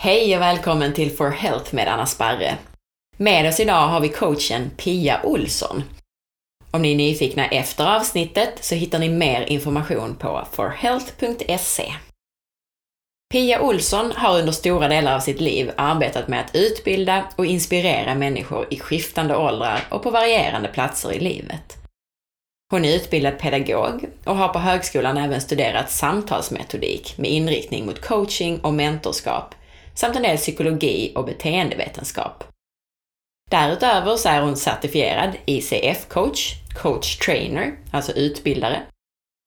Hej och välkommen till For Health med Anna Sparre. Med oss idag har vi coachen Pia Olsson. Om ni är nyfikna efter avsnittet så hittar ni mer information på forhealth.se. Pia Olsson har under stora delar av sitt liv arbetat med att utbilda och inspirera människor i skiftande åldrar och på varierande platser i livet. Hon är utbildad pedagog och har på högskolan även studerat samtalsmetodik med inriktning mot coaching och mentorskap samt en del psykologi och beteendevetenskap. Därutöver så är hon certifierad ICF-coach, coach trainer, alltså utbildare,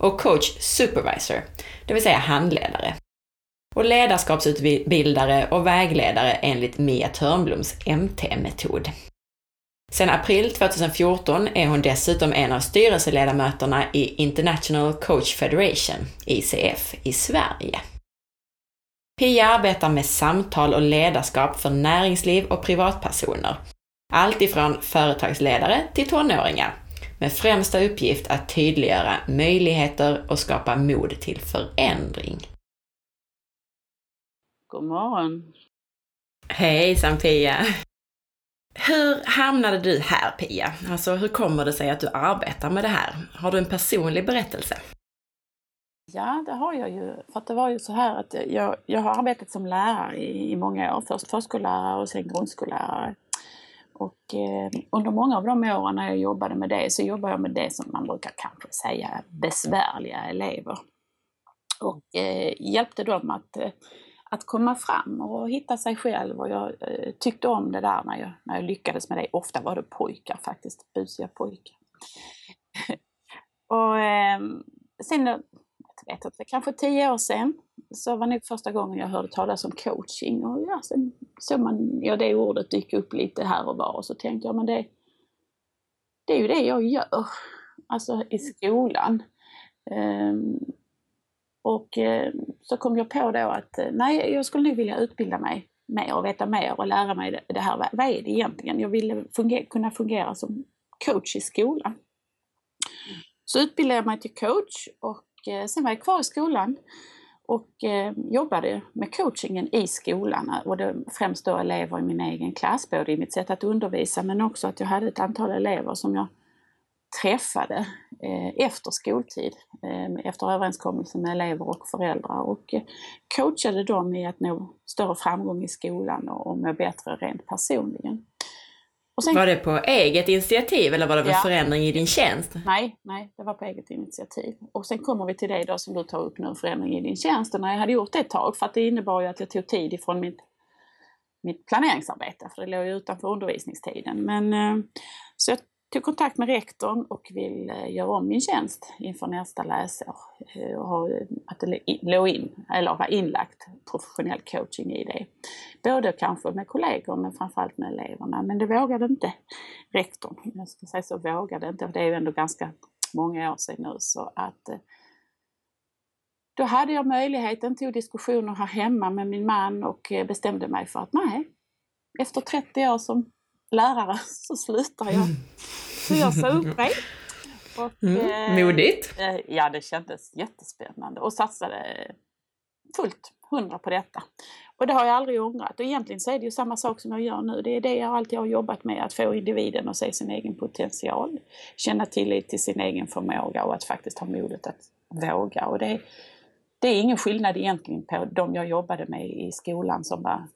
och coach supervisor, det vill säga handledare. Och ledarskapsutbildare och vägledare enligt Mia Törnbloms MT-metod. Sedan april 2014 är hon dessutom en av styrelseledamöterna i International Coach Federation, ICF, i Sverige. Pia arbetar med samtal och ledarskap för näringsliv och privatpersoner. Allt ifrån företagsledare till tonåringar, med främsta uppgift att tydliggöra möjligheter och skapa mod till förändring. God morgon! Hejsan Pia! Hur hamnade du här Pia? Alltså hur kommer det sig att du arbetar med det här? Har du en personlig berättelse? Ja, det har jag ju. För att det var ju så här att eh, jag, jag har arbetat som lärare i, i många år. Först förskollärare och sen grundskollärare. Och eh, under många av de åren när jag jobbade med det så jobbade jag med det som man brukar kanske säga besvärliga elever. Och eh, hjälpte dem att, eh, att komma fram och hitta sig själv. Och jag eh, tyckte om det där när jag, när jag lyckades med det. Ofta var det pojkar faktiskt, busiga pojkar. och eh, sen vet inte, kanske tio år sedan så var nog första gången jag hörde talas om coaching. Och ja, sen såg man ja, det ordet dyka upp lite här och var och så tänkte jag men det, det är ju det jag gör, alltså i skolan. Um, och uh, så kom jag på då att uh, nej, jag skulle nog vilja utbilda mig mer och veta mer och lära mig det, det här. Vad är det egentligen? Jag ville fungera, kunna fungera som coach i skolan. Så utbildade jag mig till coach och Eh, sen var jag kvar i skolan och eh, jobbade med coachingen i skolan eh, och det främst då elever i min egen klass, både i mitt sätt att undervisa men också att jag hade ett antal elever som jag träffade efter skoltid, efter överenskommelse med elever och föräldrar och coachade dem i att nå större framgång i skolan och må bättre rent personligen. Sen, var det på eget initiativ eller var det en ja, förändring i din tjänst? Nej, nej, det var på eget initiativ. Och sen kommer vi till det då som du tar upp nu, förändring i din tjänst. Och när jag hade gjort det ett tag, för att det innebar ju att jag tog tid ifrån mitt, mitt planeringsarbete, för det låg ju utanför undervisningstiden. Men, eh, så jag tog kontakt med rektorn och vill eh, göra om min tjänst inför nästa läsår. Eh, eh, att det låg in, eller var inlagt professionell coaching i det. Både kanske med kollegor men framförallt med eleverna. Men det vågade inte rektorn. Jag ska säga så, vågade inte. Det är ju ändå ganska många år sedan nu. Så att då hade jag möjligheten till diskussioner här hemma med min man och bestämde mig för att nej, efter 30 år som lärare så slutar jag. Mm. Så jag sa upp mig. Och, mm, eh, modigt! Eh, ja, det kändes jättespännande och satsade fullt hundra på detta. Och det har jag aldrig ångrat. Och egentligen så är det ju samma sak som jag gör nu. Det är det jag alltid har jobbat med, att få individen att se sin egen potential, känna tillit till sin egen förmåga och att faktiskt ha modet att våga. Och det, det är ingen skillnad egentligen på de jag jobbade med i skolan som var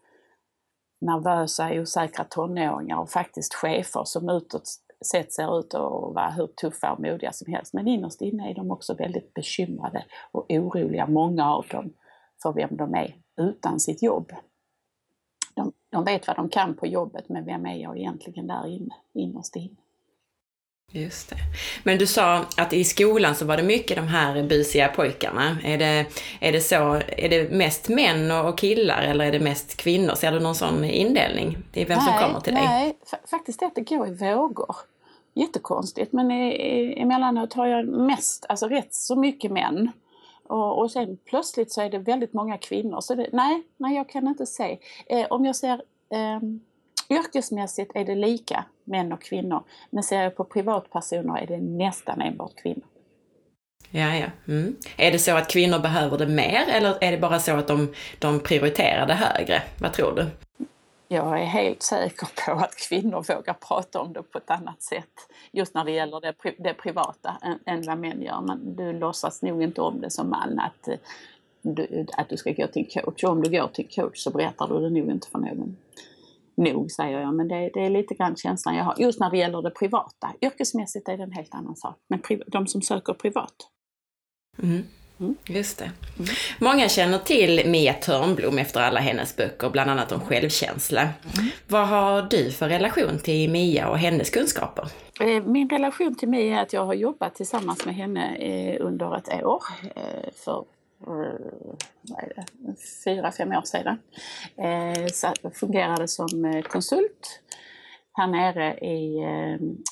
nervösa, osäkra tonåringar och faktiskt chefer som utåt sett ser ut att vara hur tuffa och modiga som helst. Men innerst inne är de också väldigt bekymrade och oroliga, många av dem, för vem de är utan sitt jobb. De, de vet vad de kan på jobbet, men vem är jag egentligen där inne, innerst inne? Just det. Men du sa att i skolan så var det mycket de här busiga pojkarna. Är det, är det så, är det mest män och killar eller är det mest kvinnor? Ser du någon sån indelning i vem nej, som kommer till dig? Nej, faktiskt är att det går i vågor. Jättekonstigt, men emellanåt har jag mest, alltså rätt så mycket män. Och, och sen plötsligt så är det väldigt många kvinnor. Så det, nej, nej, jag kan inte se. Eh, om jag ser eh, yrkesmässigt är det lika män och kvinnor. Men ser jag på privatpersoner är det nästan enbart kvinnor. Ja, ja. Mm. Är det så att kvinnor behöver det mer eller är det bara så att de, de prioriterar det högre? Vad tror du? Jag är helt säker på att kvinnor vågar prata om det på ett annat sätt just när det gäller det, det privata än, än vad män gör. Men du låtsas nog inte om det som man att du, att du ska gå till en coach. Och om du går till en coach så berättar du det nog inte för någon. Nog säger jag, men det, det, är lite grann känslan jag har. Just när det gäller det privata. Yrkesmässigt är det en helt annan sak. Men de som söker privat. Mm. Mm. Just det. Mm. Många känner till Mia Törnblom efter alla hennes böcker, bland annat om självkänsla. Mm. Vad har du för relation till Mia och hennes kunskaper? Eh, min relation till Mia är att jag har jobbat tillsammans med henne eh, under ett år eh, för fyra, fem år sedan. Så fungerade som konsult här nere i,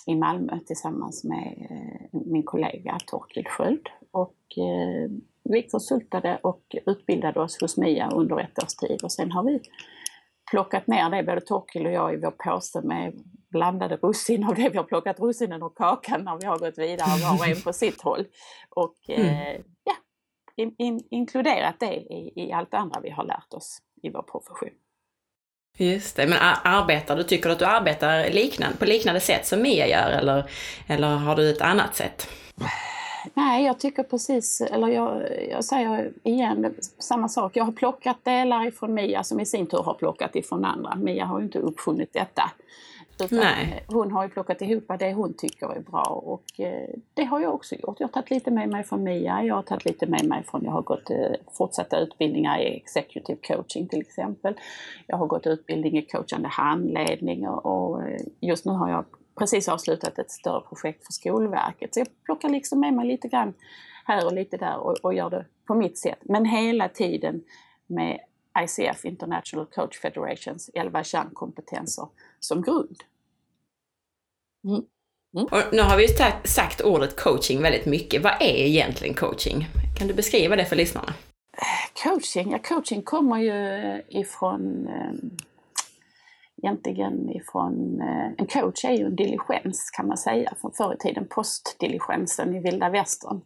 i Malmö tillsammans med min kollega Torkild Sköld. Och vi konsultade och utbildade oss hos MIA under ett års tid och sen har vi plockat ner det, både Torkild och jag, i vår påse med blandade russin av det vi har plockat russinen och kakan när vi har gått vidare var och en på sitt håll. Och mm. eh, ja, in, in, inkluderat det i, i allt andra vi har lärt oss i vår profession. Just det, men arbetar du, tycker du att du arbetar liknande, på liknande sätt som Mia gör eller, eller har du ett annat sätt? Nej, jag tycker precis, eller jag, jag säger igen samma sak. Jag har plockat delar ifrån Mia som i sin tur har plockat ifrån andra. Mia har ju inte uppfunnit detta. Nej. Hon har ju plockat ihop det hon tycker är bra och eh, det har jag också gjort. Jag har tagit lite med mig från Mia, jag har tagit lite med mig från, jag har gått eh, fortsatta utbildningar i executive coaching till exempel. Jag har gått utbildning i coachande handledning och, eh, just nu har jag precis avslutat ett större projekt för Skolverket. Så jag plockar liksom med mig lite grann här och lite där och, och gör det på mitt sätt. Men hela tiden med ICF, International Coach Federations 11 kärnkompetenser som grund. Mm. Mm. Och nu har vi sagt ordet coaching väldigt mycket. Vad är egentligen coaching? Kan du beskriva det för lyssnarna? Coaching, ja coaching kommer ju ifrån egentligen ifrån, eh, en coach är ju en diligens kan man säga från förr i tiden, postdiligensen i vilda västern.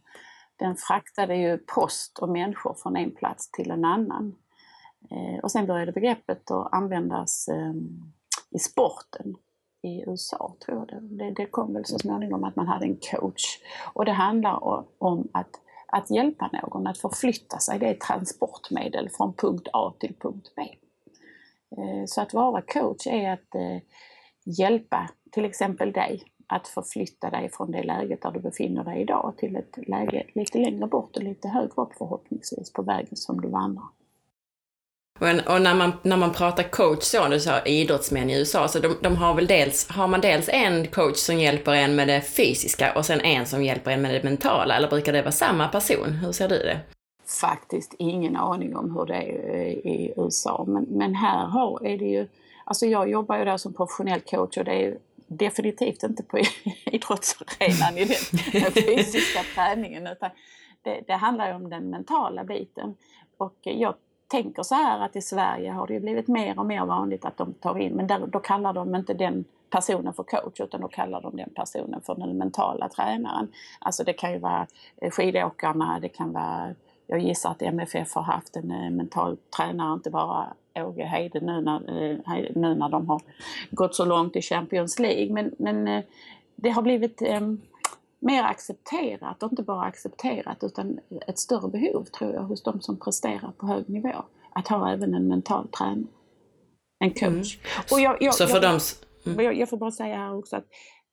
Den fraktade ju post och människor från en plats till en annan. Eh, och sen började begreppet att användas ehm, i sporten i USA, tror jag. Det, det kom väl så småningom att man hade en coach. Och det handlar om att, att hjälpa någon att förflytta sig, det är ett transportmedel från punkt A till punkt B. Eh, så att vara coach är att eh, hjälpa till exempel dig att förflytta dig från det läget där du befinner dig idag till ett läge lite längre bort och lite högre upp förhoppningsvis på vägen som du vandrar. Och när man, när man pratar coach så, du sa idrottsmän i USA, så de, de, har väl dels, har man dels en coach som hjälper en med det fysiska och sen en som hjälper en med det mentala, eller brukar det vara samma person? Hur ser du det? faktiskt ingen aning om hur det är i USA. Men, men här har, är det ju, alltså jag jobbar ju där som professionell coach och det är definitivt inte på idrottsarenan i den fysiska träningen utan det, det handlar ju om den mentala biten. Och jag tänker så här att i Sverige har det blivit mer och mer vanligt att de tar in, men där, då kallar de inte den personen för coach utan då kallar de den personen för den mentala tränaren. Alltså det kan ju vara eh, skidåkarna, det kan vara jag gissar att MFF har haft en eh, mental tränare, inte bara Åge Heide nu när, eh, nu när de har gått så långt i Champions League. Men, men det har blivit ehm, mer accepterat, och inte bara accepterat utan ett större behov tror jag hos de som presterar på hög nivå. Att ha även en mental tränare, en coach. Mm. Och jag, jag, så för jag, dem... Mm. jag, jag får bara säga här också att,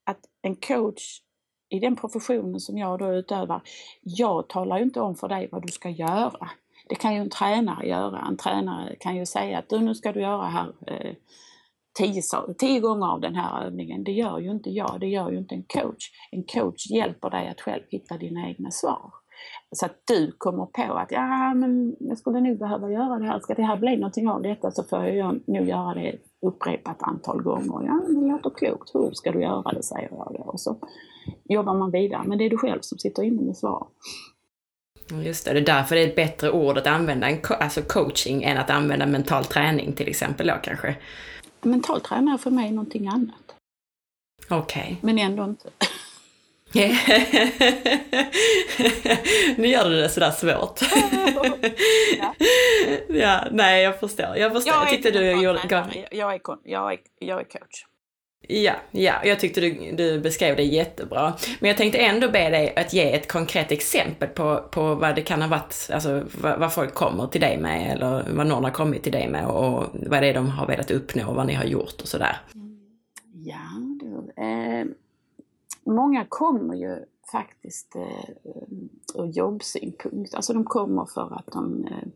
att en coach i den professionen som jag då utövar, jag talar ju inte om för dig vad du ska göra. Det kan ju en tränare göra. En tränare kan ju säga att du, nu ska du göra här eh, tio, tio gånger av den här övningen. Det gör ju inte jag, det gör ju inte en coach. En coach hjälper dig att själv hitta dina egna svar. Så att du kommer på att ja, men jag skulle nog behöva göra det här. Ska det här bli någonting av detta så får jag nog göra det upprepat antal gånger. Ja, det låter klokt. Hur ska du göra det, säger jag då. Och så jobbar man vidare. Men det är du själv som sitter inne med svar. Just det, det är därför det är ett bättre ord att använda, alltså coaching, än att använda mental träning till exempel då kanske? Mental är för mig någonting annat. Okej. Okay. Men ändå inte. nu gör du det sådär svårt. ja. ja, nej jag förstår. Jag förstår. Jag, jag tyckte du gjorde... Jag är, jag, är, jag är coach. Ja, ja, jag tyckte du, du beskrev det jättebra. Men jag tänkte ändå be dig att ge ett konkret exempel på, på vad det kan ha varit, alltså vad, vad folk kommer till dig med eller vad någon har kommit till dig med och vad det är de har velat uppnå och vad ni har gjort och sådär. Ja, du, eh, många kommer ju faktiskt eh, ur jobbsynpunkt. Alltså de kommer för att de eh,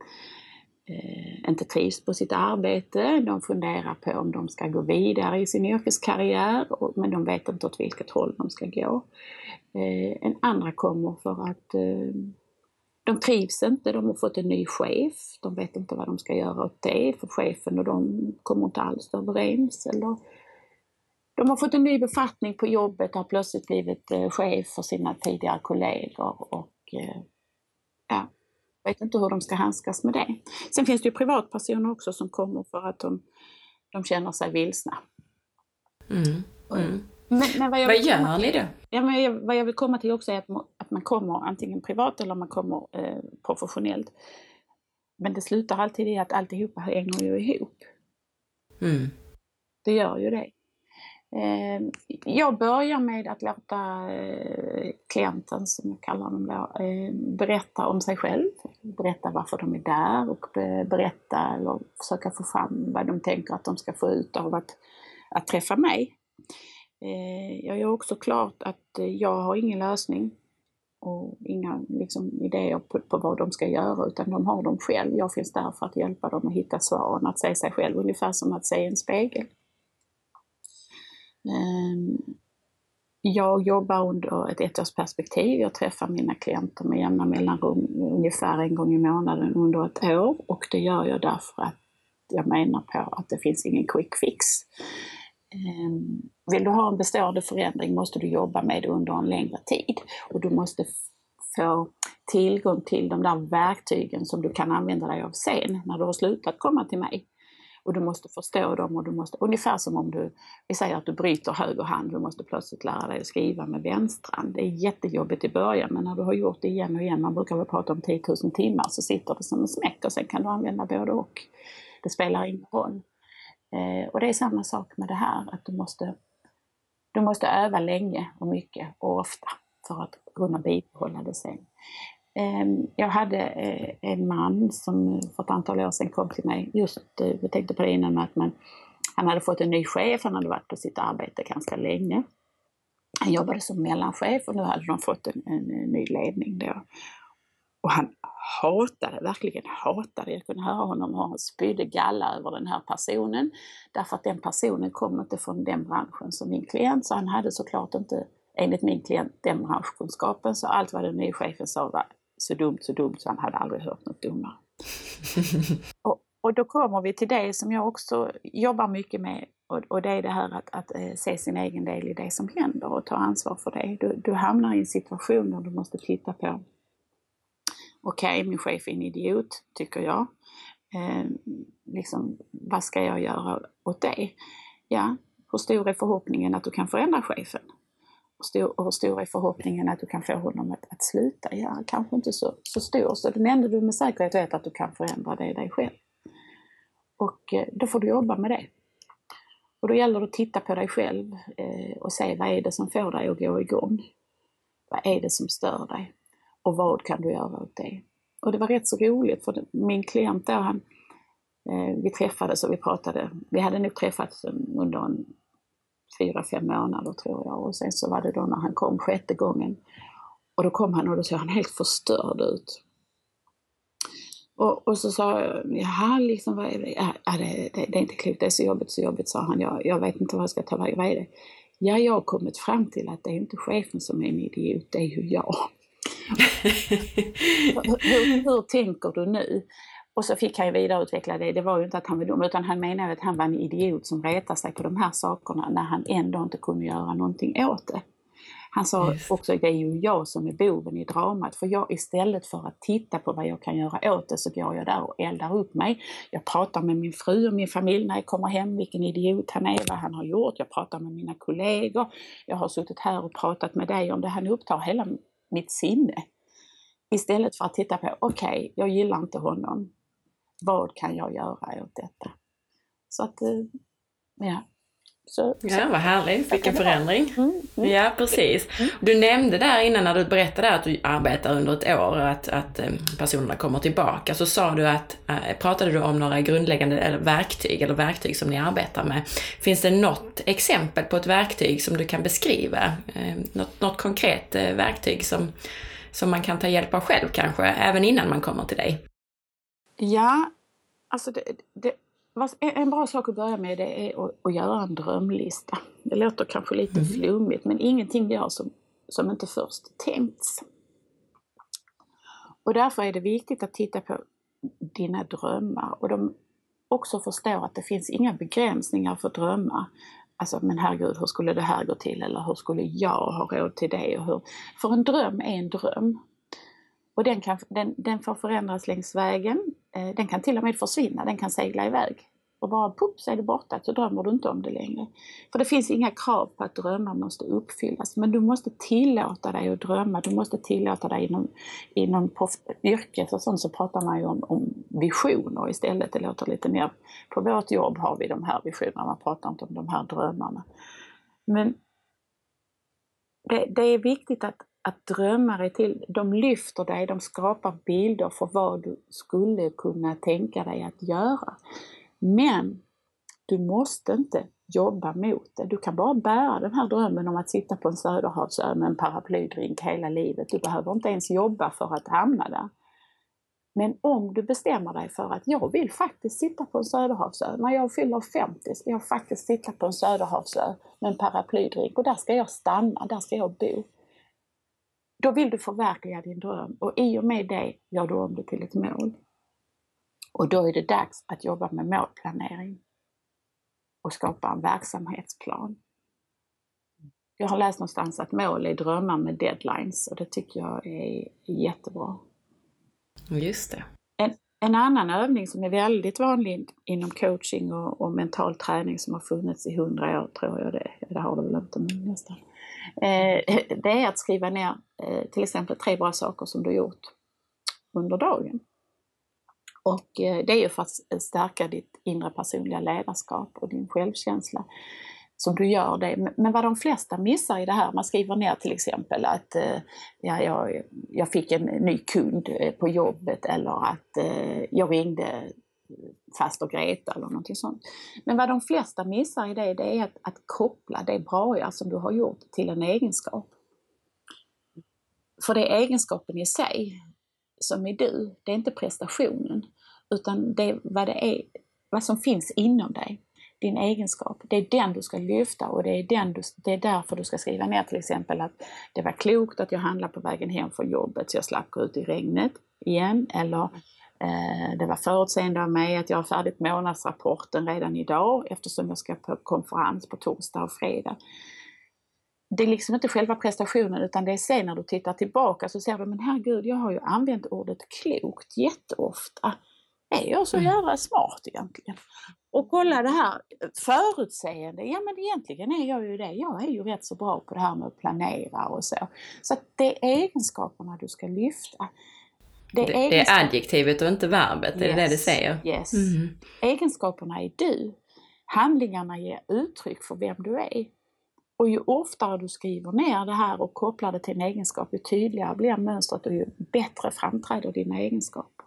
eh, inte trivs på sitt arbete. De funderar på om de ska gå vidare i sin yrkeskarriär, men de vet inte åt vilket håll de ska gå. Eh, en andra kommer för att eh, de trivs inte, de har fått en ny chef, de vet inte vad de ska göra åt det, för chefen och de kommer inte alls överens. Eller de har fått en ny befattning på jobbet och har plötsligt blivit eh, chef för sina tidigare kollegor och eh, ja, vet inte hur de ska handskas med det. Sen finns det ju privatpersoner också som kommer för att de, de känner sig vilsna. Mm. Mm. Men, men vad, vad gör ni då? Ja, men jag, vad jag vill komma till också är att, att man kommer antingen privat eller man kommer eh, professionellt. Men det slutar alltid i att alltihopa hänger ju ihop. Mm. Det gör ju det. Ehm, jag börjar med att låta eh, klienten, som jag kallar dem då, eh, berätta om sig själv. Berätta varför de är där och berätta eller försöka få fram vad de tänker att de ska få ut av att, att träffa mig. Ehm, jag gör också klart att jag har ingen lösning och inga liksom, idéer på, på, vad de ska göra utan de har dem själv. Jag finns där för att hjälpa dem att hitta svaren, att se sig själv ungefär som att se en spegel. Ehm, jag jobbar under ett ettårsperspektiv. Jag träffar mina klienter med jämna mellanrum, ungefär en gång i månaden under ett år. Och det gör jag därför att jag menar på att det finns ingen quick fix. Ehm, vill du ha en bestående förändring måste du jobba med det under en längre tid. Och du måste få tillgång till de där verktygen som du kan använda dig av sen, när du har slutat komma till mig. Och du måste förstå dem och du måste, ungefär som om du, vi säger att du bryter höger hand, du måste plötsligt lära dig att skriva med vänstran. Det är jättejobbigt i början men när du har gjort det igen och igen, man brukar väl prata om 10 000 timmar, så sitter det som en smäck och sen kan du använda både och. Det spelar ingen roll. Eh, och det är samma sak med det här, att du måste, du måste öva länge och mycket och ofta för att kunna bibehålla det sen. Ehm, jag hade eh, en man som för ett antal år sedan kom till mig, just, eh, vi tänkte på det innan, att man, han hade fått en ny chef, han hade varit på sitt arbete ganska länge. Han jobbade som mellanchef och nu hade de fått en, en, en ny ledning då. Och han hatade, verkligen hatade, jag kunde höra honom och han spydde galla över den här personen. Därför att den personen kom inte från den branschen som min klient, så han hade såklart inte, enligt min klient, den branschkunskapen. Så allt vad den nya chefen sa var så dumt, så dumt så han hade aldrig hört något dummare. och, och då kommer vi till det som jag också jobbar mycket med och, och det är det här att, att äh, se sin egen del i det som händer och ta ansvar för det. Du, du hamnar i en situation där du måste titta på Okej, okay, min chef är en idiot, tycker jag. Eh, liksom, vad ska jag göra åt det? Ja, hur stor är förhoppningen att du kan förändra chefen? Stor, hur stor är förhoppningen att du kan få honom att, att sluta? Ja, kanske inte så, så stor. Så den enda du med säkerhet vet att du kan förändra det är dig själv. Och eh, då får du jobba med det. Och då gäller det att titta på dig själv eh, och se vad är det som får dig att gå igång? Vad är det som stör dig? Och vad kan du göra åt det? Och det var rätt så roligt för min klient då, han, eh, vi träffades och vi pratade, vi hade nog träffats under en fyra, fem månader tror jag. Och sen så var det då när han kom sjätte gången. Och då kom han och då såg han helt förstörd ut. Och, och så sa jag, jaha, liksom, vad är det? Ja, det, det, det, är inte klokt, det är så jobbigt, så jobbigt, sa han. Jag, jag vet inte vad jag ska ta vägen, vad är det? Ja, jag har kommit fram till att det är inte chefen som är en idiot, det är ju jag. hur, hur, tänker du nu? Och så fick han ju vidareutveckla det. Det var ju inte att han var dum, utan han menade att han var en idiot som retade sig på de här sakerna när han ändå inte kunde göra någonting åt det. Han sa Just. också att det är ju jag som är boven i dramat, för jag istället för att titta på vad jag kan göra åt det så går jag där och eldar upp mig. Jag pratar med min fru och min familj när jag kommer hem, vilken idiot han är, vad han har gjort. Jag pratar med mina kollegor. Jag har suttit här och pratat med dig om det. Han upptar hela mitt sinne. Istället för att titta på, okej, okay, jag gillar inte honom. Vad kan jag göra åt detta? Så att, eh, ja. Så, ja, vad härligt, vilken förändring. Mm, mm. Ja, precis. Mm. Du nämnde där innan när du berättade att du arbetar under ett år att, att eh, personerna kommer tillbaka, så sa du att, äh, pratade du om några grundläggande eller verktyg, eller verktyg som ni arbetar med. Finns det något exempel på ett verktyg som du kan beskriva? Eh, något, något konkret eh, verktyg som, som man kan ta hjälp av själv kanske, även innan man kommer till dig? Ja, alltså det, det en bra sak att börja med det är att, att göra en drömlista. Det låter kanske lite mm. flummigt men ingenting görs som, som inte först tänkts. Och därför är det viktigt att titta på dina drömmar och de också förstå att det finns inga begränsningar för drömmar. Alltså, men herregud, hur skulle det här gå till? Eller hur skulle jag ha råd till det? Och hur? För en dröm är en dröm. Och den, kan, den, den får förändras längs vägen. Eh, den kan till och med försvinna, den kan segla iväg. Och bara pop så är det borta, så drömmer du inte om det längre. För det finns inga krav på att drömmar måste uppfyllas, men du måste tillåta dig att drömma. Du måste tillåta dig inom, inom yrket och sånt så pratar man ju om, om visioner istället. Det låter lite mer, på vårt jobb har vi de här visionerna, man pratar inte om de här drömmarna. Men det, det är viktigt att att drömmar är till, de lyfter dig, de skapar bilder för vad du skulle kunna tänka dig att göra. Men du måste inte jobba mot det. Du kan bara bära den här drömmen om att sitta på en Söderhavsö med en paraplydrink hela livet. Du behöver inte ens jobba för att hamna där. Men om du bestämmer dig för att jag vill faktiskt sitta på en Söderhavsö, när jag fyller 50 ska jag faktiskt sitta på en Söderhavsö med en paraplydrink och där ska jag stanna, där ska jag bo. Då vill du förverkliga din dröm och i och med det gör du om det till ett mål. Och då är det dags att jobba med målplanering och skapa en verksamhetsplan. Jag har läst någonstans att mål är drömmar med deadlines och det tycker jag är jättebra. Just det. En, en annan övning som är väldigt vanlig inom coaching och, och mental träning som har funnits i hundra år, tror jag det Det har det väl inte, men nästan. Eh, det är att skriva ner Eh, till exempel tre bra saker som du gjort under dagen. Och eh, det är ju för att stärka ditt inre personliga ledarskap och din självkänsla som du gör det. Men vad de flesta missar i det här, man skriver ner till exempel att eh, ja, jag, jag fick en ny kund på jobbet eller att jag ringde faster Greta eller någonting sånt. Men vad de flesta missar i det, det är att, att koppla det bra som du har gjort till en egenskap. För det är egenskapen i sig som är du, det är inte prestationen. Utan det är vad det är, vad som finns inom dig. Din egenskap. Det är den du ska lyfta och det är, den du, det är därför du ska skriva ner till exempel att det var klokt att jag handlade på vägen hem från jobbet så jag slapp gå ut i regnet igen. Eller eh, det var förutseende av mig att jag har färdigt månadsrapporten redan idag eftersom jag ska på konferens på torsdag och fredag det är liksom inte själva prestationen utan det är sen när du tittar tillbaka så ser du, men herregud, jag har ju använt ordet klokt jätteofta. Är jag så mm. jävla smart egentligen? Och kolla det här förutseende, ja men egentligen är jag ju det. Jag är ju rätt så bra på det här med att planera och så. Så det är egenskaperna du ska lyfta. Det är, det är adjektivet och inte verbet, yes, är det det säger? Yes. Mm. Egenskaperna är du. Handlingarna ger uttryck för vem du är. Och ju oftare du skriver ner det här och kopplar det till en egenskap, ju tydligare blir mönstret och ju bättre framträder dina egenskaper.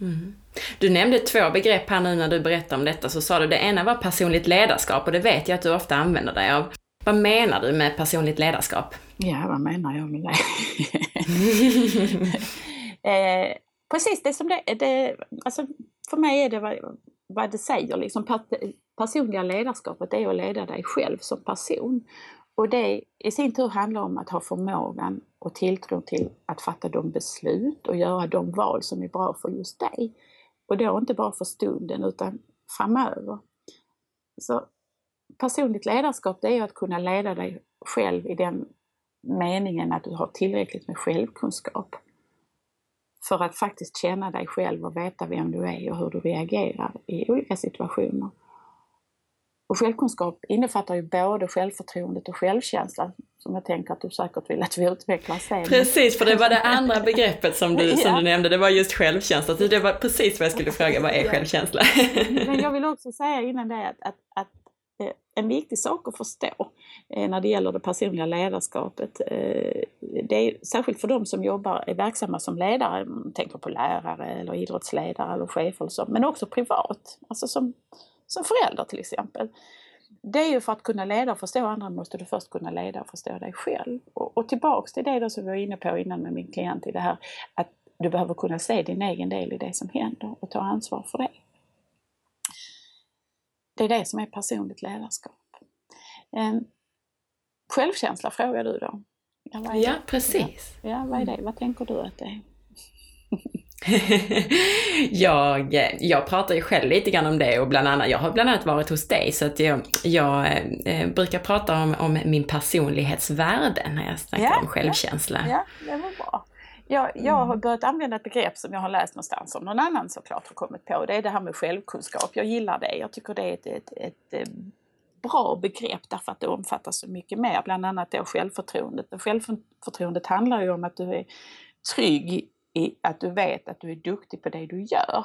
Mm. Du nämnde två begrepp här nu när du berättade om detta, så sa du det ena var personligt ledarskap och det vet jag att du ofta använder dig av. Vad menar du med personligt ledarskap? Ja, vad menar jag med det? eh, precis det som det, det alltså för mig är det vad, vad det säger, liksom personliga ledarskapet är att leda dig själv som person. Och det i sin tur handlar om att ha förmågan och tilltro till att fatta de beslut och göra de val som är bra för just dig. Och då inte bara för stunden utan framöver. Så personligt ledarskap det är att kunna leda dig själv i den meningen att du har tillräckligt med självkunskap för att faktiskt känna dig själv och veta vem du är och hur du reagerar i olika situationer. Och självkunskap innefattar ju både självförtroendet och självkänslan, som jag tänker att du säkert vill att vi utvecklar sen. Precis, för det var det andra begreppet som du, som du nämnde, det var just självkänsla. Det var precis vad jag skulle fråga, vad är självkänsla? Men jag vill också säga innan det att, att, att eh, en viktig sak att förstå eh, när det gäller det personliga ledarskapet, eh, det är särskilt för de som jobbar, är verksamma som ledare, tänker på lärare eller idrottsledare eller chefer och så, men också privat, alltså som som förälder till exempel. Det är ju för att kunna leda och förstå andra måste du först kunna leda och förstå dig själv. Och, och tillbaks till det då som vi var inne på innan med min klient i det här att du behöver kunna se din egen del i det som händer och ta ansvar för det. Det är det som är personligt ledarskap. Um, självkänsla frågar du då? Ja, ja precis. Ja, ja, vad är det? Vad tänker du att det är? jag, jag pratar ju själv lite grann om det och bland annat, jag har bland annat varit hos dig så att jag, jag eh, brukar prata om, om min personlighetsvärde när jag snackar ja, om självkänsla. Ja, ja, det var bra. Jag, jag har mm. börjat använda ett begrepp som jag har läst någonstans som någon annan såklart har kommit på. Det är det här med självkunskap. Jag gillar det. Jag tycker det är ett, ett, ett, ett eh, bra begrepp därför att det omfattar så mycket mer. Bland annat då självförtroendet. Och självförtroendet handlar ju om att du är trygg i att du vet att du är duktig på det du gör.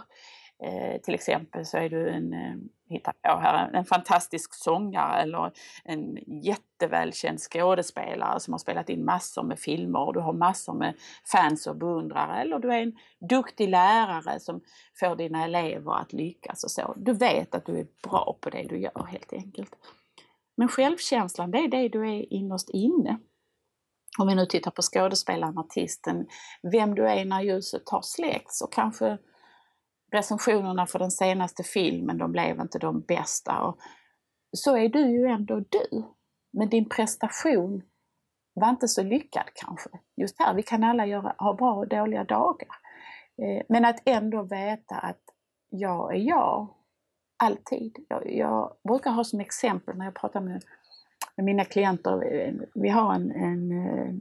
Eh, till exempel så är du en, eh, hittar jag här, en fantastisk sångare eller en jättevälkänd skådespelare som har spelat in massor med filmer och du har massor med fans och beundrare. Eller du är en duktig lärare som får dina elever att lyckas och så. Du vet att du är bra på det du gör helt enkelt. Men självkänslan, det är det du är innerst inne om vi nu tittar på skådespelaren, artisten, vem du är när ljuset har släckts och kanske recensionerna för den senaste filmen, de blev inte de bästa. Och så är du ju ändå du. Men din prestation var inte så lyckad kanske. Just här, vi kan alla göra, ha bra och dåliga dagar. Eh, men att ändå veta att jag är jag, alltid. Jag, jag brukar ha som exempel när jag pratar med med mina klienter. Vi har en, en eh,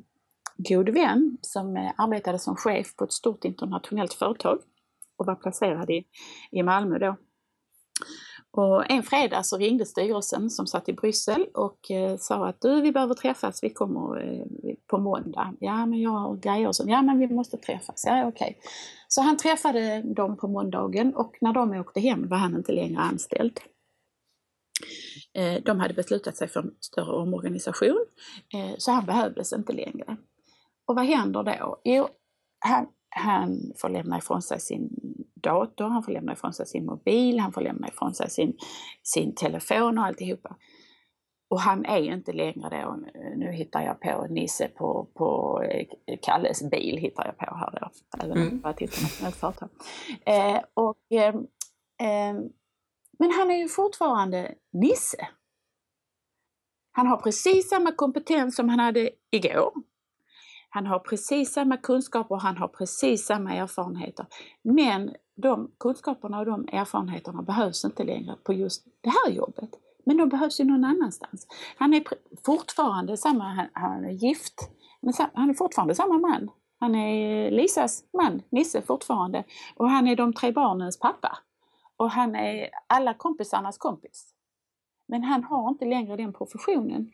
god vän som eh, arbetade som chef på ett stort internationellt företag och var placerad i, i Malmö då. Och en fredag så ringde styrelsen som satt i Bryssel och eh, sa att du, vi behöver träffas, vi kommer eh, på måndag. Ja, men jag har grejer som. Ja, men vi måste träffas. Ja, okej. Okay. Så han träffade dem på måndagen och när de åkte hem var han inte längre anställd. Eh, de hade beslutat sig för en större omorganisation, eh, så han behövdes inte längre. Och vad händer då? Jo, han, han får lämna ifrån sig sin dator, han får lämna ifrån sig sin mobil, han får lämna ifrån sig sin, sin telefon och alltihopa. Och han är inte längre då, nu hittar jag på Nisse på, på eh, Kalles bil, hittar jag på här då, även om det var ett internationellt företag. Eh, och eh, eh, men han är ju fortfarande Nisse. Han har precis samma kompetens som han hade igår. Han har precis samma kunskaper och han har precis samma erfarenheter. Men de kunskaperna och de erfarenheterna behövs inte längre på just det här jobbet. Men de behövs ju någon annanstans. Han är fortfarande samma, han, han är gift, men han är fortfarande samma man. Han är Lisas man, Nisse fortfarande, och han är de tre barnens pappa. Och han är alla kompisarnas kompis. Men han har inte längre den professionen.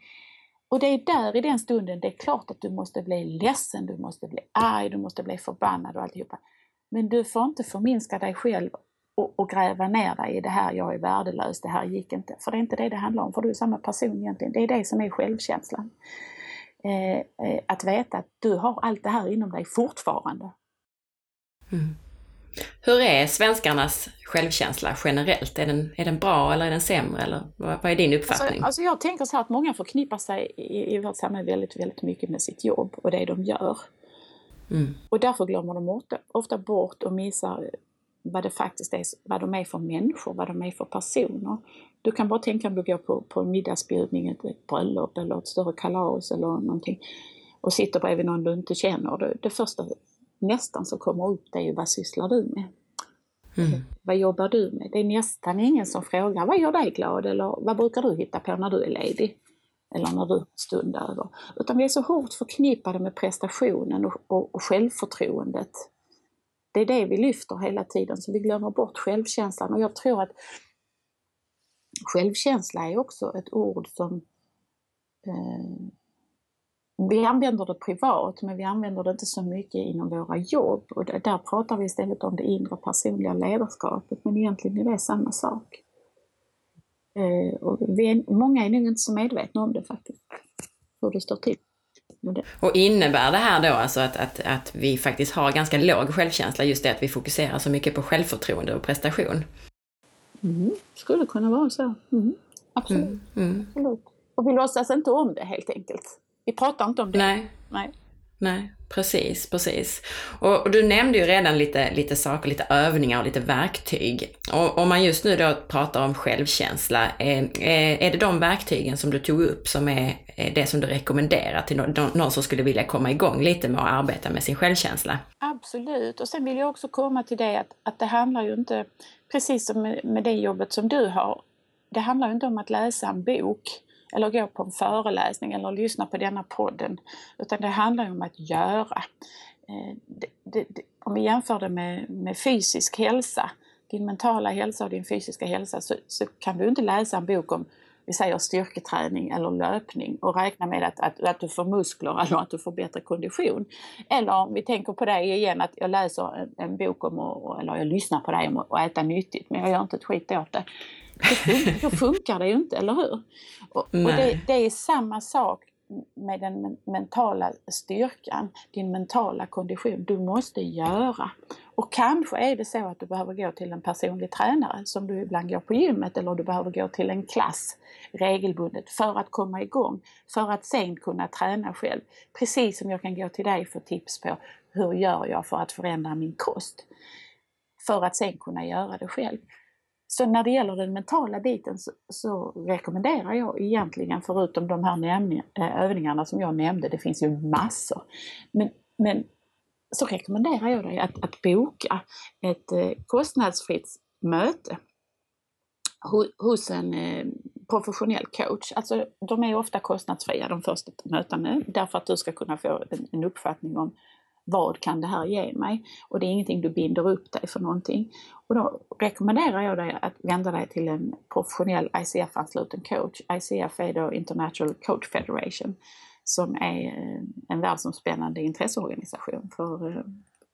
Och det är där i den stunden, det är klart att du måste bli ledsen, du måste bli arg, du måste bli förbannad och alltihopa. Men du får inte förminska dig själv och, och, gräva ner dig i det här, jag är värdelös, det här gick inte. För det är inte det det handlar om, för du är samma person egentligen. Det är det som är självkänslan. Eh, eh, att veta att du har allt det här inom dig fortfarande. Mm. Hur är svenskarnas självkänsla generellt? Är den, är den bra eller är den sämre? Eller vad, vad är din uppfattning? Alltså, alltså, jag tänker så här att många förknippar sig i, i vårt samhälle väldigt, väldigt mycket med sitt jobb och det de gör. Mm. Och därför glömmer de ofta, ofta bort och missar vad det faktiskt är, vad de är för människor, vad de är för personer. Du kan bara tänka om du går på, på en middagsbjudning, ett bröllop eller ett större kalas eller någonting och sitter bredvid någon du inte känner. Det, det första nästan som kommer upp det är ju vad sysslar du med? Mm. Vad jobbar du med? Det är nästan ingen som frågar vad gör dig glad eller vad brukar du hitta på när du är ledig? eller när du stund över. Utan vi är så hårt förknippade med prestationen och, och, och självförtroendet. Det är det vi lyfter hela tiden, så vi glömmer bort självkänslan. Och jag tror att självkänsla är också ett ord som eh, vi använder det privat men vi använder det inte så mycket inom våra jobb och där pratar vi istället om det inre personliga ledarskapet men egentligen är det samma sak. Eh, och vi är, många är nog inte så medvetna om det faktiskt, hur det står till. Och innebär det här då alltså att, att, att vi faktiskt har ganska låg självkänsla, just det att vi fokuserar så mycket på självförtroende och prestation? Mm, skulle kunna vara så. Mm, absolut. Mm, mm. absolut. Och vi låtsas inte om det helt enkelt. Vi pratar inte om det. Nej. Nej. Nej, precis, precis. Och, och, du nämnde ju redan lite, lite saker, lite övningar och lite verktyg. Och om man just nu då pratar om självkänsla, är, är det de verktygen som du tog upp som är, är det som du rekommenderar till någon, någon som skulle vilja komma igång lite med att arbeta med sin självkänsla? Absolut, och sen vill jag också komma till det att, att det handlar ju inte, precis som med, med det jobbet som du har, det handlar ju inte om att läsa en bok eller gå på en föreläsning eller lyssna på denna podden. Utan det handlar om att göra. Eh, det, det, det, om vi jämför det med, med fysisk hälsa, din mentala hälsa och din fysiska hälsa, så, så kan du inte läsa en bok om vi säger styrketräning eller löpning och räkna med att, att, att du får muskler eller att du får bättre kondition. Eller om vi tänker på dig igen att jag läser en, en bok om, och, eller jag lyssnar på dig om att äta nyttigt men jag gör inte ett skit åt det. Då funkar det ju inte, eller hur? Och, och det, det, är samma sak med den mentala styrkan, din mentala kondition. Du måste göra. Och kanske är det så att du behöver gå till en personlig tränare som du ibland går på gymmet eller du behöver gå till en klass regelbundet för att komma igång, för att sen kunna träna själv. Precis som jag kan gå till dig för tips på hur gör jag för att förändra min kost? För att sen kunna göra det själv. Så när det gäller den mentala biten så, så rekommenderar jag egentligen, förutom de här nämn, eh, övningarna som jag nämnde, det finns ju massor, men, men så rekommenderar jag dig att, att boka ett eh, kostnadsfritt möte hos en eh, professionell coach. Alltså, de är ofta kostnadsfria de första mötena därför att du ska kunna få en, en uppfattning om vad kan det här ge mig? Och det är ingenting du binder upp dig för någonting. Och då rekommenderar jag dig att vända dig till en professionell ICF-ansluten coach. ICF är då International Coach Federation som är eh, en världsomspännande intresseorganisation för eh,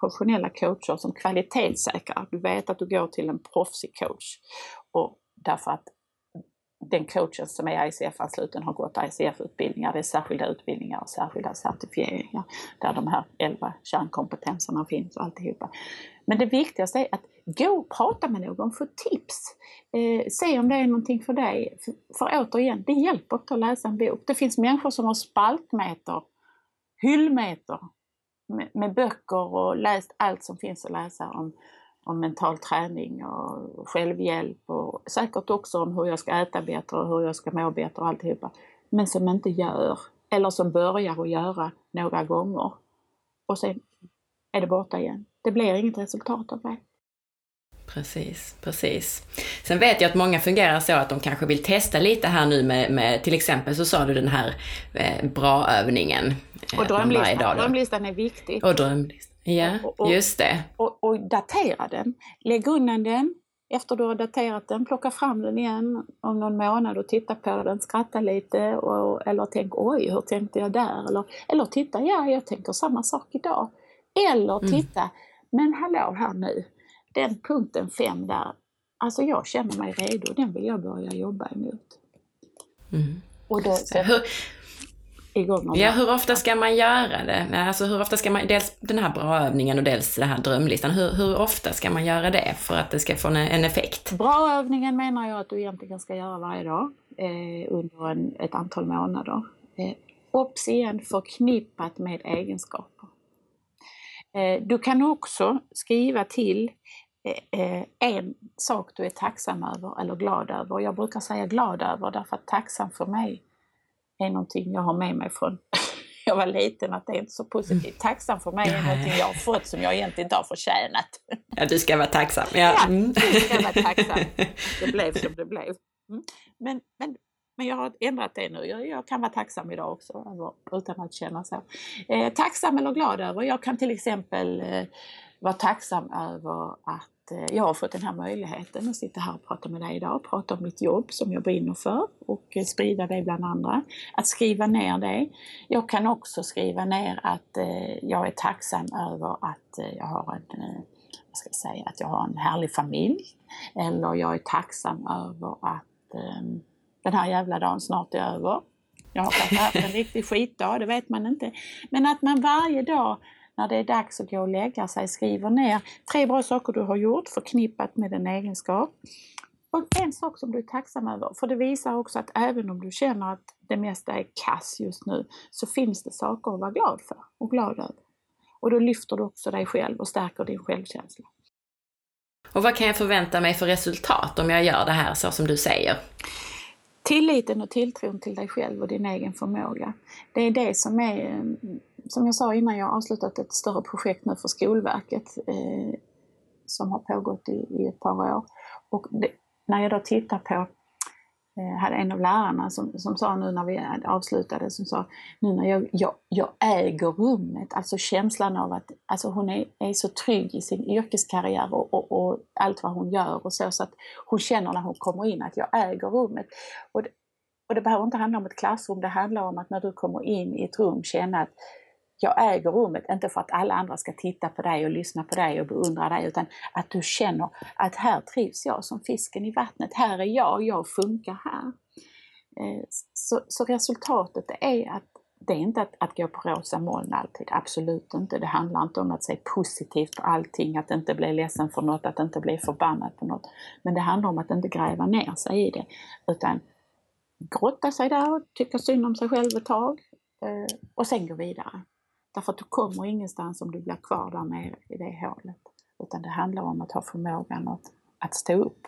professionella coacher som kvalitetssäkrar. Du vet att du går till en proffsig coach och därför att den coachen som är ICF-ansluten har gått ICF-utbildningar. Det är särskilda utbildningar och särskilda certifieringar där de här elva kärnkompetenserna finns och alltihopa. Men det viktigaste är att gå och prata med någon, få tips. Eh, se om det är någonting för dig. För, för återigen, det hjälper inte att läsa en bok. Det finns människor som har spaltmeter, hyllmeter med, med böcker och läst allt som finns att läsa om om mental träning och självhjälp och säkert också om hur jag ska äta bättre och hur jag ska må bättre och alltihopa. Men som inte gör, eller som börjar att göra några gånger. Och sen är det borta igen. Det blir inget resultat av det. Precis, precis. Sen vet jag att många fungerar så att de kanske vill testa lite här nu med, med till exempel så sa du den här eh, bra-övningen. Eh, och drömlistan, drömlistan är viktig. Och drömlistan. Ja, och, och, just det. Och, och, datera den. Lägg undan den. Efter du har daterat den, plocka fram den igen om någon månad och titta på den, skratta lite och, eller tänk oj, hur tänkte jag där? Eller, eller titta, ja, jag tänker samma sak idag. Eller mm. titta, mm. men hallå här nu, den punkten fem där, alltså jag känner mig redo, den vill jag börja jobba emot. Mm. Och då, hur, igång. Ja, hur ofta ska man göra det? Alltså hur ofta ska man, dels den här bra övningen och dels den här drömlistan, hur, hur ofta ska man göra det för att det ska få en, en effekt? Bra övningen menar jag att du egentligen ska göra varje dag eh, under en, ett antal månader. Eh, obs igen, förknippat med egenskaper. Eh, du kan också skriva till eh, eh, en sak du är tacksam över eller glad över. Jag brukar säga glad över därför att tacksam för mig är någonting jag har med mig från jag var liten, att det är inte så positivt. Tacksam för mig är någonting jag har fått som jag egentligen inte har förtjänat. Ja, du ska vara tacksam. Ja, ja mm. du ska vara tacksam. Det blev som det blev. Mm. Men, men men jag har ändrat det nu. Jag, jag kan vara tacksam idag också, utan att känna så. Eh, tacksam eller glad över? Jag kan till exempel eh, vara tacksam över att Eh, jag har fått den här möjligheten att sitta här och prata med dig idag, prata om mitt jobb som jag brinner för och eh, sprida det bland andra. Att skriva ner det. Jag kan också skriva ner att eh, jag är tacksam över att jag har en vad ska jag säga, att jag har en härlig familj. Eller jag är tacksam över att ehm, den här jävla dagen snart är över. Jag har kanske haft en riktig skitdag, det vet man inte. Men att man varje dag när det är dags att gå och lägga sig skriver ner tre bra saker du har gjort förknippat med en egenskap. Och en sak som du är tacksam över, för det visar också att även om du känner att det mesta är kass just nu, så finns det saker att vara glad för och glad över. Och då lyfter du också dig själv och stärker din självkänsla. Och vad kan jag förvänta mig för resultat om jag gör det här så som du säger? Tilliten och tilltron till dig själv och din egen förmåga. Det är det som är som jag sa innan, jag har avslutat ett större projekt nu för Skolverket eh, som har pågått i, i ett par år. Och det, när jag då tittar på, eh, hade en av lärarna som, som sa nu när vi avslutade, som sa nu när jag, jag, jag äger rummet, alltså känslan av att alltså hon är, är så trygg i sin yrkeskarriär och, och, och allt vad hon gör och så, så att hon känner när hon kommer in att jag äger rummet. Och det, och det behöver inte handla om ett klassrum, det handlar om att när du kommer in i ett rum känna att jag äger rummet, inte för att alla andra ska titta på dig och lyssna på dig och beundra dig, utan att du känner att här trivs jag som fisken i vattnet. Här är jag, jag funkar här. Eh, så, så resultatet är att det är inte att, att gå på rosa moln alltid, absolut inte. Det handlar inte om att se positivt på allting, att inte bli ledsen för något, att inte bli förbannad på något. Men det handlar om att inte gräva ner sig i det, utan grotta sig där och tycka synd om sig själv ett tag eh, och sen gå vidare. Därför att du kommer ingenstans om du blir kvar där nere i det hålet. Utan det handlar om att ha förmågan att, att stå upp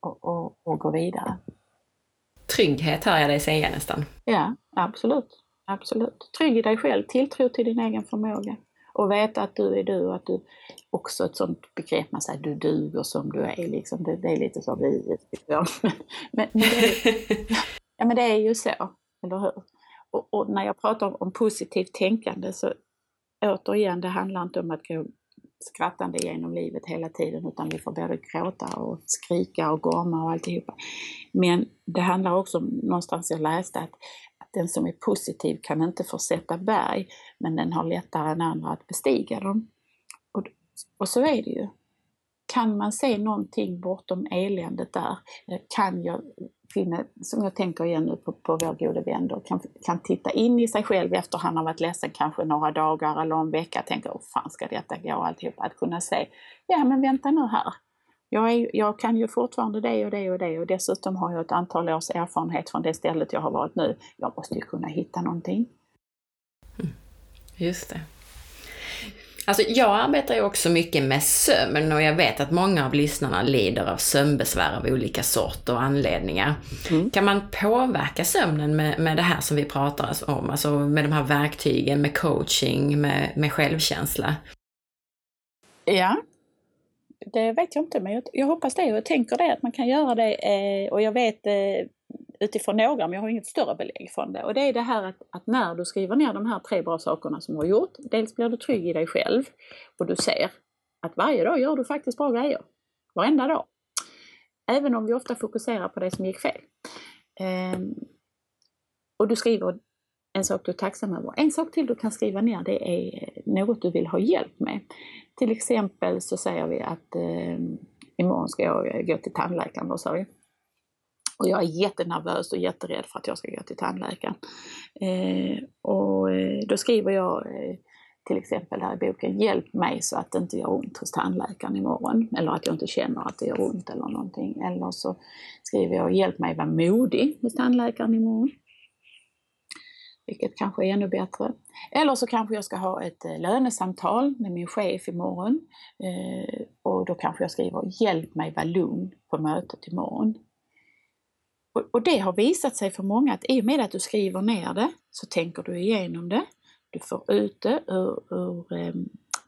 och, och, och gå vidare. Trygghet hör jag dig säga nästan. Ja, absolut. Absolut. Trygg i dig själv, tilltro till din egen förmåga. Och veta att du är du och att du också ett sånt begrepp man säger, du duger som du är. Liksom. Det, det är lite så vi men, men, det, ja, men det är ju så, eller hur? Och, och, när jag pratar om positivt tänkande så återigen, det handlar inte om att gå skrattande genom livet hela tiden utan vi får både gråta och skrika och gorma och alltihopa. Men det handlar också om, någonstans jag läste att, att den som är positiv kan inte försätta berg men den har lättare än andra att bestiga dem. Och, och så är det ju. Kan man se någonting bortom eländet där? Eh, kan jag finna, som jag tänker igen nu på, på vår gode vän då, kan, kan titta in i sig själv efter han har varit ledsen kanske några dagar eller en vecka, tänka hur fan ska detta gå alltihop, att kunna se, ja men vänta nu här. Jag, är, jag kan ju fortfarande det och det och det och dessutom har jag ett antal års erfarenhet från det stället jag har varit nu. Jag måste ju kunna hitta någonting. Mm. Just det. Alltså jag arbetar ju också mycket med sömn och jag vet att många av lyssnarna lider av sömnbesvär av olika sorter och anledningar. Mm. Kan man påverka sömnen med, med det här som vi pratar om, alltså med de här verktygen, med coaching, med, med självkänsla? Ja, det vet jag inte, men jag, jag hoppas det och jag tänker det att man kan göra det eh, och jag vet eh, utifrån några, men jag har inget större belägg från det. Och det är det här att, att, när du skriver ner de här tre bra sakerna som du har gjort, dels blir du trygg i dig själv och du ser att varje dag gör du faktiskt bra grejer. Varenda dag. Även om vi ofta fokuserar på det som gick fel. Ehm, och du skriver en sak du är tacksam över. En sak till du kan skriva ner det är något du vill ha hjälp med. Till exempel så säger vi att eh, imorgon ska jag gå till tandläkaren, då sa vi. Och jag är jättenervös och jätterädd för att jag ska gå till tandläkaren. Eh, och eh, då skriver jag eh, till exempel här i boken, hjälp mig så att det inte gör ont hos tandläkaren imorgon. Eller att jag inte känner att det gör ont eller någonting. Eller så skriver jag, hjälp mig vara modig hos tandläkaren imorgon. Vilket kanske är ännu bättre. Eller så kanske jag ska ha ett eh, lönesamtal med min chef imorgon. Eh, och då kanske jag skriver, hjälp mig vara lugn på mötet imorgon. Och, det har visat sig för många att i och med att du skriver ner det så tänker du igenom det. Du får ut det ur, ur eh,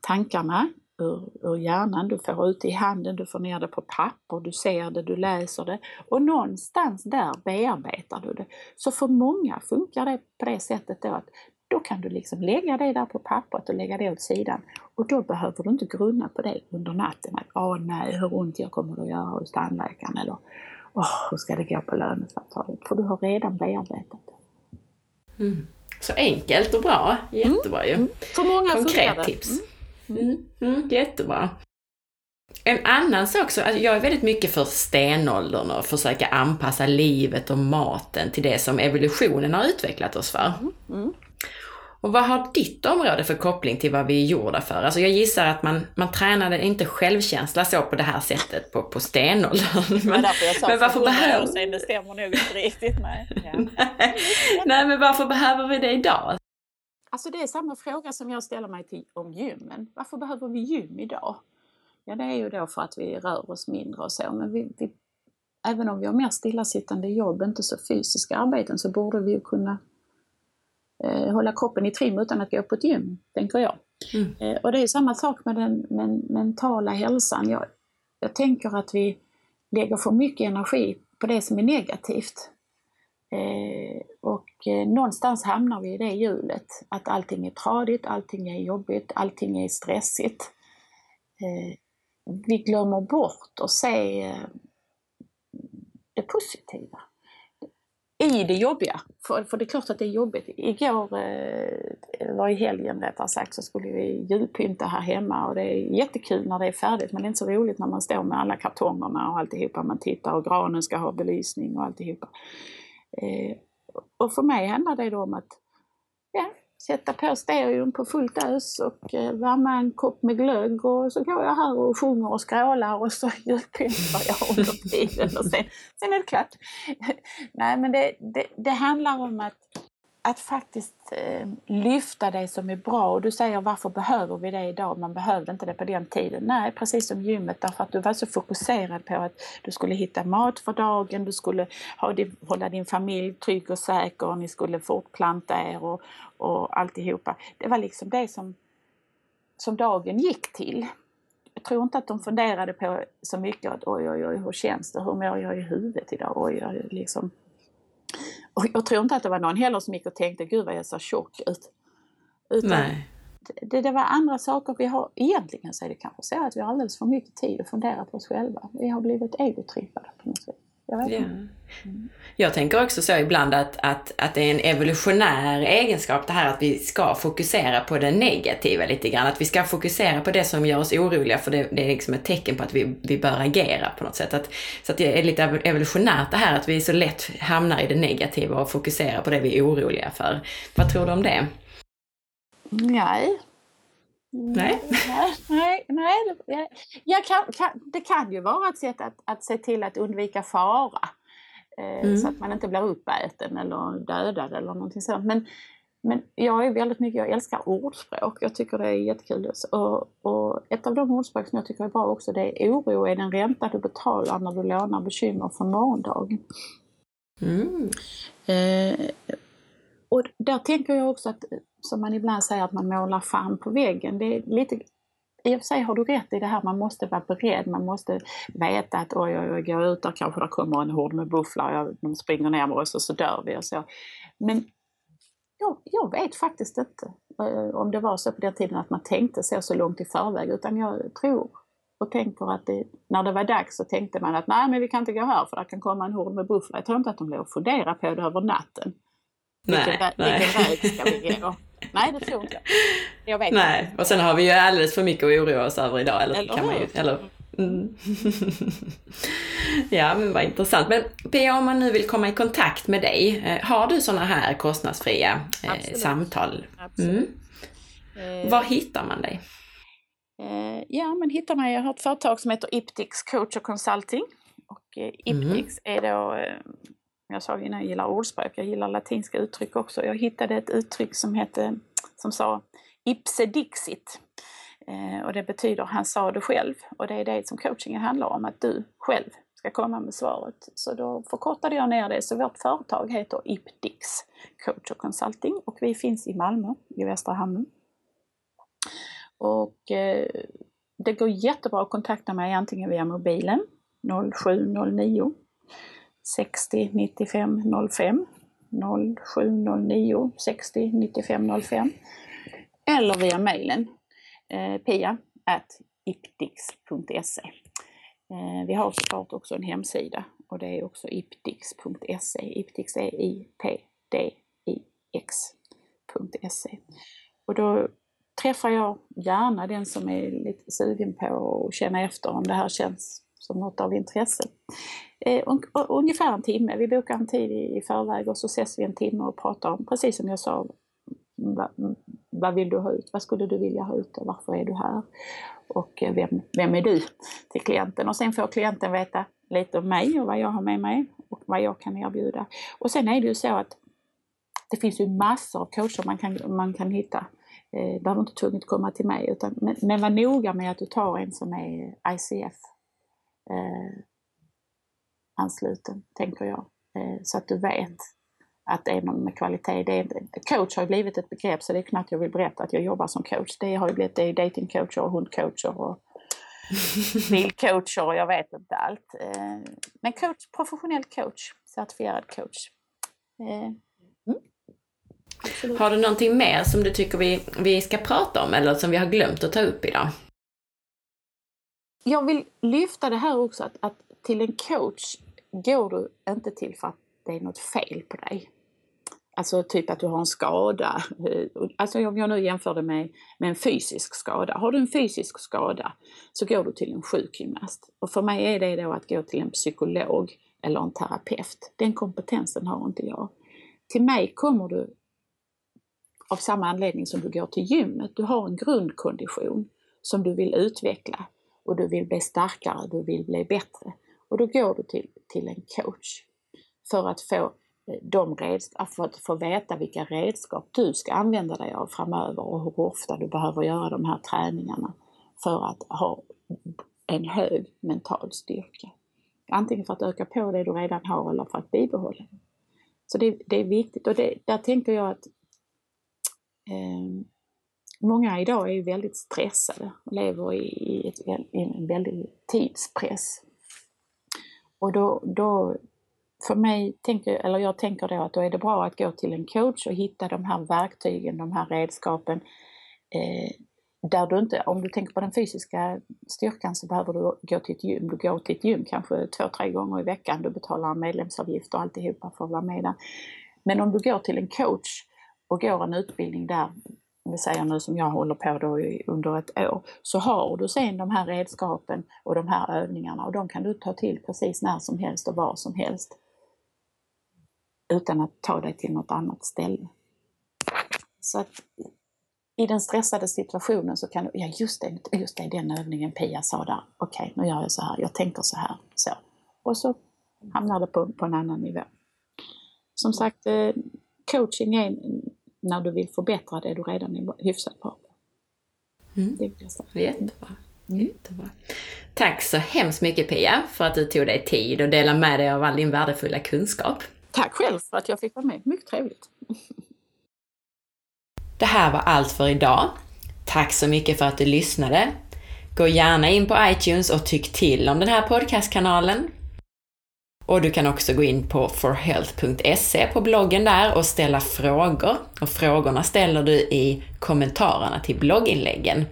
tankarna ur, ur hjärnan, du får ut det i handen, du får ner det på papper, du ser det, du läser det och någonstans där bearbetar du det. Så för många funkar det på det sättet då att då kan du liksom lägga det där på pappret och lägga det åt sidan. Och då behöver du inte grunna på det under natten. Att åh nej, hur ont jag kommer att göra hos tandläkaren. Eller åh, hur ska det gå på lönesamtalet? För du har redan bearbetat det. Mm. Så enkelt och bra. Jättebra ju. Mm. För många Konkret tips. Mm. mm. Mm. Jättebra. En annan sak, så, alltså jag är väldigt mycket för stenåldern och försöka anpassa livet och maten till det som evolutionen har utvecklat oss för. Mm. Och vad har ditt område för koppling till vad vi är gjorda för? Alltså jag gissar att man, man tränade inte självkänsla så på det här sättet på, på stenåldern. Men, men varför behöver... Sen, det stämmer nog inte riktigt med. Ja. Nej, men varför behöver vi det idag? Alltså det är samma fråga som jag ställer mig till om gymmen. Varför behöver vi gym idag? Ja, det är ju då för att vi rör oss mindre och så, men vi, vi, även om vi har mer stillasittande jobb, inte så fysiska arbeten, så borde vi ju kunna eh, hålla kroppen i trim utan att gå på ett gym, tänker jag. Mm. Eh, och det är samma sak med den men, mentala hälsan. Jag, jag tänker att vi lägger för mycket energi på det som är negativt. Eh, och eh, någonstans hamnar vi i det hjulet, att allting är tradigt, allting är jobbigt, allting är stressigt. Eh, vi glömmer bort att se eh, det positiva i det jobbiga. För, för det är klart att det är jobbigt. Igår, eh, var i helgen rättare sagt, så skulle vi julpynta här hemma och det är jättekul när det är färdigt men det är inte så roligt när man står med alla kartongerna och alltihopa. Man tittar och granen ska ha belysning och alltihopa. Eh, och för mig handlar det då om att ja, sätta på stereon på fullt ös och eh, värma en kopp med glögg och så går jag här och sjunger och skrålar och så julpyntar jag under tiden och sen, sen är det klart. Nej men det, det, det handlar om att att faktiskt eh, lyfta det som är bra. Och du säger varför behöver vi det idag? Man behövde inte det på den tiden. Nej, precis som gymmet därför att du var så fokuserad på att du skulle hitta mat för dagen, du skulle ha, hålla din familj trygg och säker, och ni skulle fortplanta er och, och alltihopa. Det var liksom det som, som dagen gick till. Jag tror inte att de funderade på så mycket att oj, oj, oj, hur känns det? Hur mår jag i huvudet idag? Oj, oj, liksom och jag tror inte att det var någon heller som gick och tänkte, gud vad jag ser tjock ut. Utan Nej. Det, det var andra saker. Vi har, egentligen så är det kanske så att vi har alldeles för mycket tid att fundera på oss själva. Vi har blivit egotrippade på något sätt. Jag, vet yeah. mm. jag tänker också så ibland att, att, att det är en evolutionär egenskap det här att vi ska fokusera på det negativa lite grann. Att vi ska fokusera på det som gör oss oroliga för det, det är liksom ett tecken på att vi, vi bör agera på något sätt. Att, så att det är lite evolutionärt det här att vi så lätt hamnar i det negativa och fokuserar på det vi är oroliga för. Vad tror du om det? Nej, Nej. Nej, nej, nej. Jag kan, kan, det kan ju vara ett sätt att, att se till att undvika fara. Eh, mm. Så att man inte blir uppäten eller dödad eller någonting sånt. Men, men jag är väldigt mycket, jag älskar ordspråk. Jag tycker det är jättekul. Och, och ett av de ordspråk som jag tycker är bra också det är oro är den ränta du betalar när du lånar bekymmer för morgondagen. Mm. Eh, och där tänker jag också att som man ibland säger att man målar fan på väggen. Det är lite, I och för sig har du rätt i det här, man måste vara beredd, man måste veta att oj, oj, oj, går jag ut där kanske det kommer en hord med bufflar, de springer ner med oss och så dör vi och så. Men jag, jag vet faktiskt inte eh, om det var så på den tiden att man tänkte så, så långt i förväg, utan jag tror och tänker att det, när det var dags så tänkte man att nej men vi kan inte gå här för det kan komma en hord med bufflar. Jag tror inte att de låg och funderade på det över natten. Vilken, nej, vilken väg ska vi gå? Nej, det tror inte jag. jag vet Nej, inte. och sen har vi ju alldeles för mycket att oroa oss över idag. Eller, eller kan man ju, eller, mm. ja, men vad intressant. Men Pia, om man nu vill komma i kontakt med dig, eh, har du sådana här kostnadsfria eh, samtal? Absolut. Mm. Eh, Var hittar man dig? Ja, man hittar mig. Jag har ett företag som heter Iptix Coach och Consulting. Och Iptix mm. är då jag sa innan, jag gillar ordspråk, jag gillar latinska uttryck också. Jag hittade ett uttryck som hette, som sa ipse dixit. Eh, och det betyder han sa det själv. Och det är det som coachingen handlar om, att du själv ska komma med svaret. Så då förkortade jag ner det. Så vårt företag heter Ipdix Coach och Consulting och vi finns i Malmö, i Västra Hamnen. Och eh, det går jättebra att kontakta mig antingen via mobilen 0709 60 95 05 0709 60 95 05 eller via mejlen eh, pia at iptix.se. Eh, vi har såklart också en hemsida och det är också ipdix.se. Ipdix är I-P-D-I-X.se. Och då träffar jag gärna den som är lite sugen på att känna efter om det här känns som något av intresse. Eh, ungefär en timme, vi bokar en tid i förväg och så ses vi en timme och pratar om, precis som jag sa, vad, vill du ha ut? Vad skulle du vilja ha ut och varför är du här? Och eh, vem, vem är du till klienten? Och sen får klienten veta lite om mig och vad jag har med mig och vad jag kan erbjuda. Och sen är det ju så att det finns ju massor av coacher man kan, man kan hitta. Eh, behöver inte tvunget komma till mig, utan, men, men var noga med att du tar en som är ICF eh, ansluten, tänker jag. Eh, så att du vet att det är någon med kvalitet. Det är, coach har ju blivit ett begrepp så det är knappt jag vill berätta att jag jobbar som coach. Det har ju blivit, det är datingcoacher och hundcoacher och bilcoacher och jag vet inte allt. Eh, men coach, professionell coach, certifierad coach. Eh, mm. Har du någonting mer som du tycker vi, vi ska prata om eller som vi har glömt att ta upp idag? Jag vill lyfta det här också att, att till en coach går du inte till för att det är något fel på dig. Alltså typ att du har en skada. Eh, alltså om jag nu jämför det med, med en fysisk skada. Har du en fysisk skada så går du till en sjukgymnast. Och för mig är det då att gå till en psykolog eller en terapeut. Den kompetensen har inte jag. Till mig kommer du av samma anledning som du går till gymmet. Du har en grundkondition som du vill utveckla och du vill bli starkare, du vill bli bättre. Och då går du till, till en coach för att få eh, de redskap, för att få veta vilka redskap du ska använda dig av framöver och hur ofta du behöver göra de här träningarna för att ha en hög mental styrka. Antingen för att öka på det du redan har eller för att bibehålla det. Så det, det är viktigt och det, där tänker jag att eh, många idag är ju väldigt stressade och lever i, i, ett, i en väldig tidspress. Och då, då för mig, tänker, eller jag tänker då att då är det bra att gå till en coach och hitta de här verktygen, de här redskapen. Eh, där du inte, om du tänker på den fysiska styrkan så behöver du gå till ett gym. Du går till ett gym kanske två, tre gånger i veckan. Du betalar en medlemsavgift och alltihopa för att vara med där. Men om du går till en coach och går en utbildning där, vi säger nu som jag håller på då under ett år, så har du sen de här redskapen och de här övningarna och de kan du ta till precis när som helst och var som helst utan att ta dig till något annat ställe. Så att i den stressade situationen så kan du, ja just det, just det, den övningen Pia sa där, okej okay, nu gör jag så här, jag tänker så här, så. Och så hamnar det på, på en annan nivå. Som sagt, eh, coaching är när du vill förbättra det du redan är hyfsat bra på. Mm. Det är Jättebra. Mm. Jättebra. Tack så hemskt mycket Pia för att du tog dig tid och delade med dig av all din värdefulla kunskap. Tack själv för att jag fick vara med. Mycket trevligt. Det här var allt för idag. Tack så mycket för att du lyssnade. Gå gärna in på iTunes och tyck till om den här podcastkanalen. Och du kan också gå in på forhealth.se på bloggen där och ställa frågor. Och frågorna ställer du i kommentarerna till blogginläggen.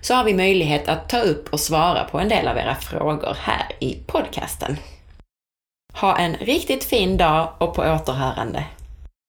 Så har vi möjlighet att ta upp och svara på en del av era frågor här i podcasten. Ha en riktigt fin dag och på återhörande.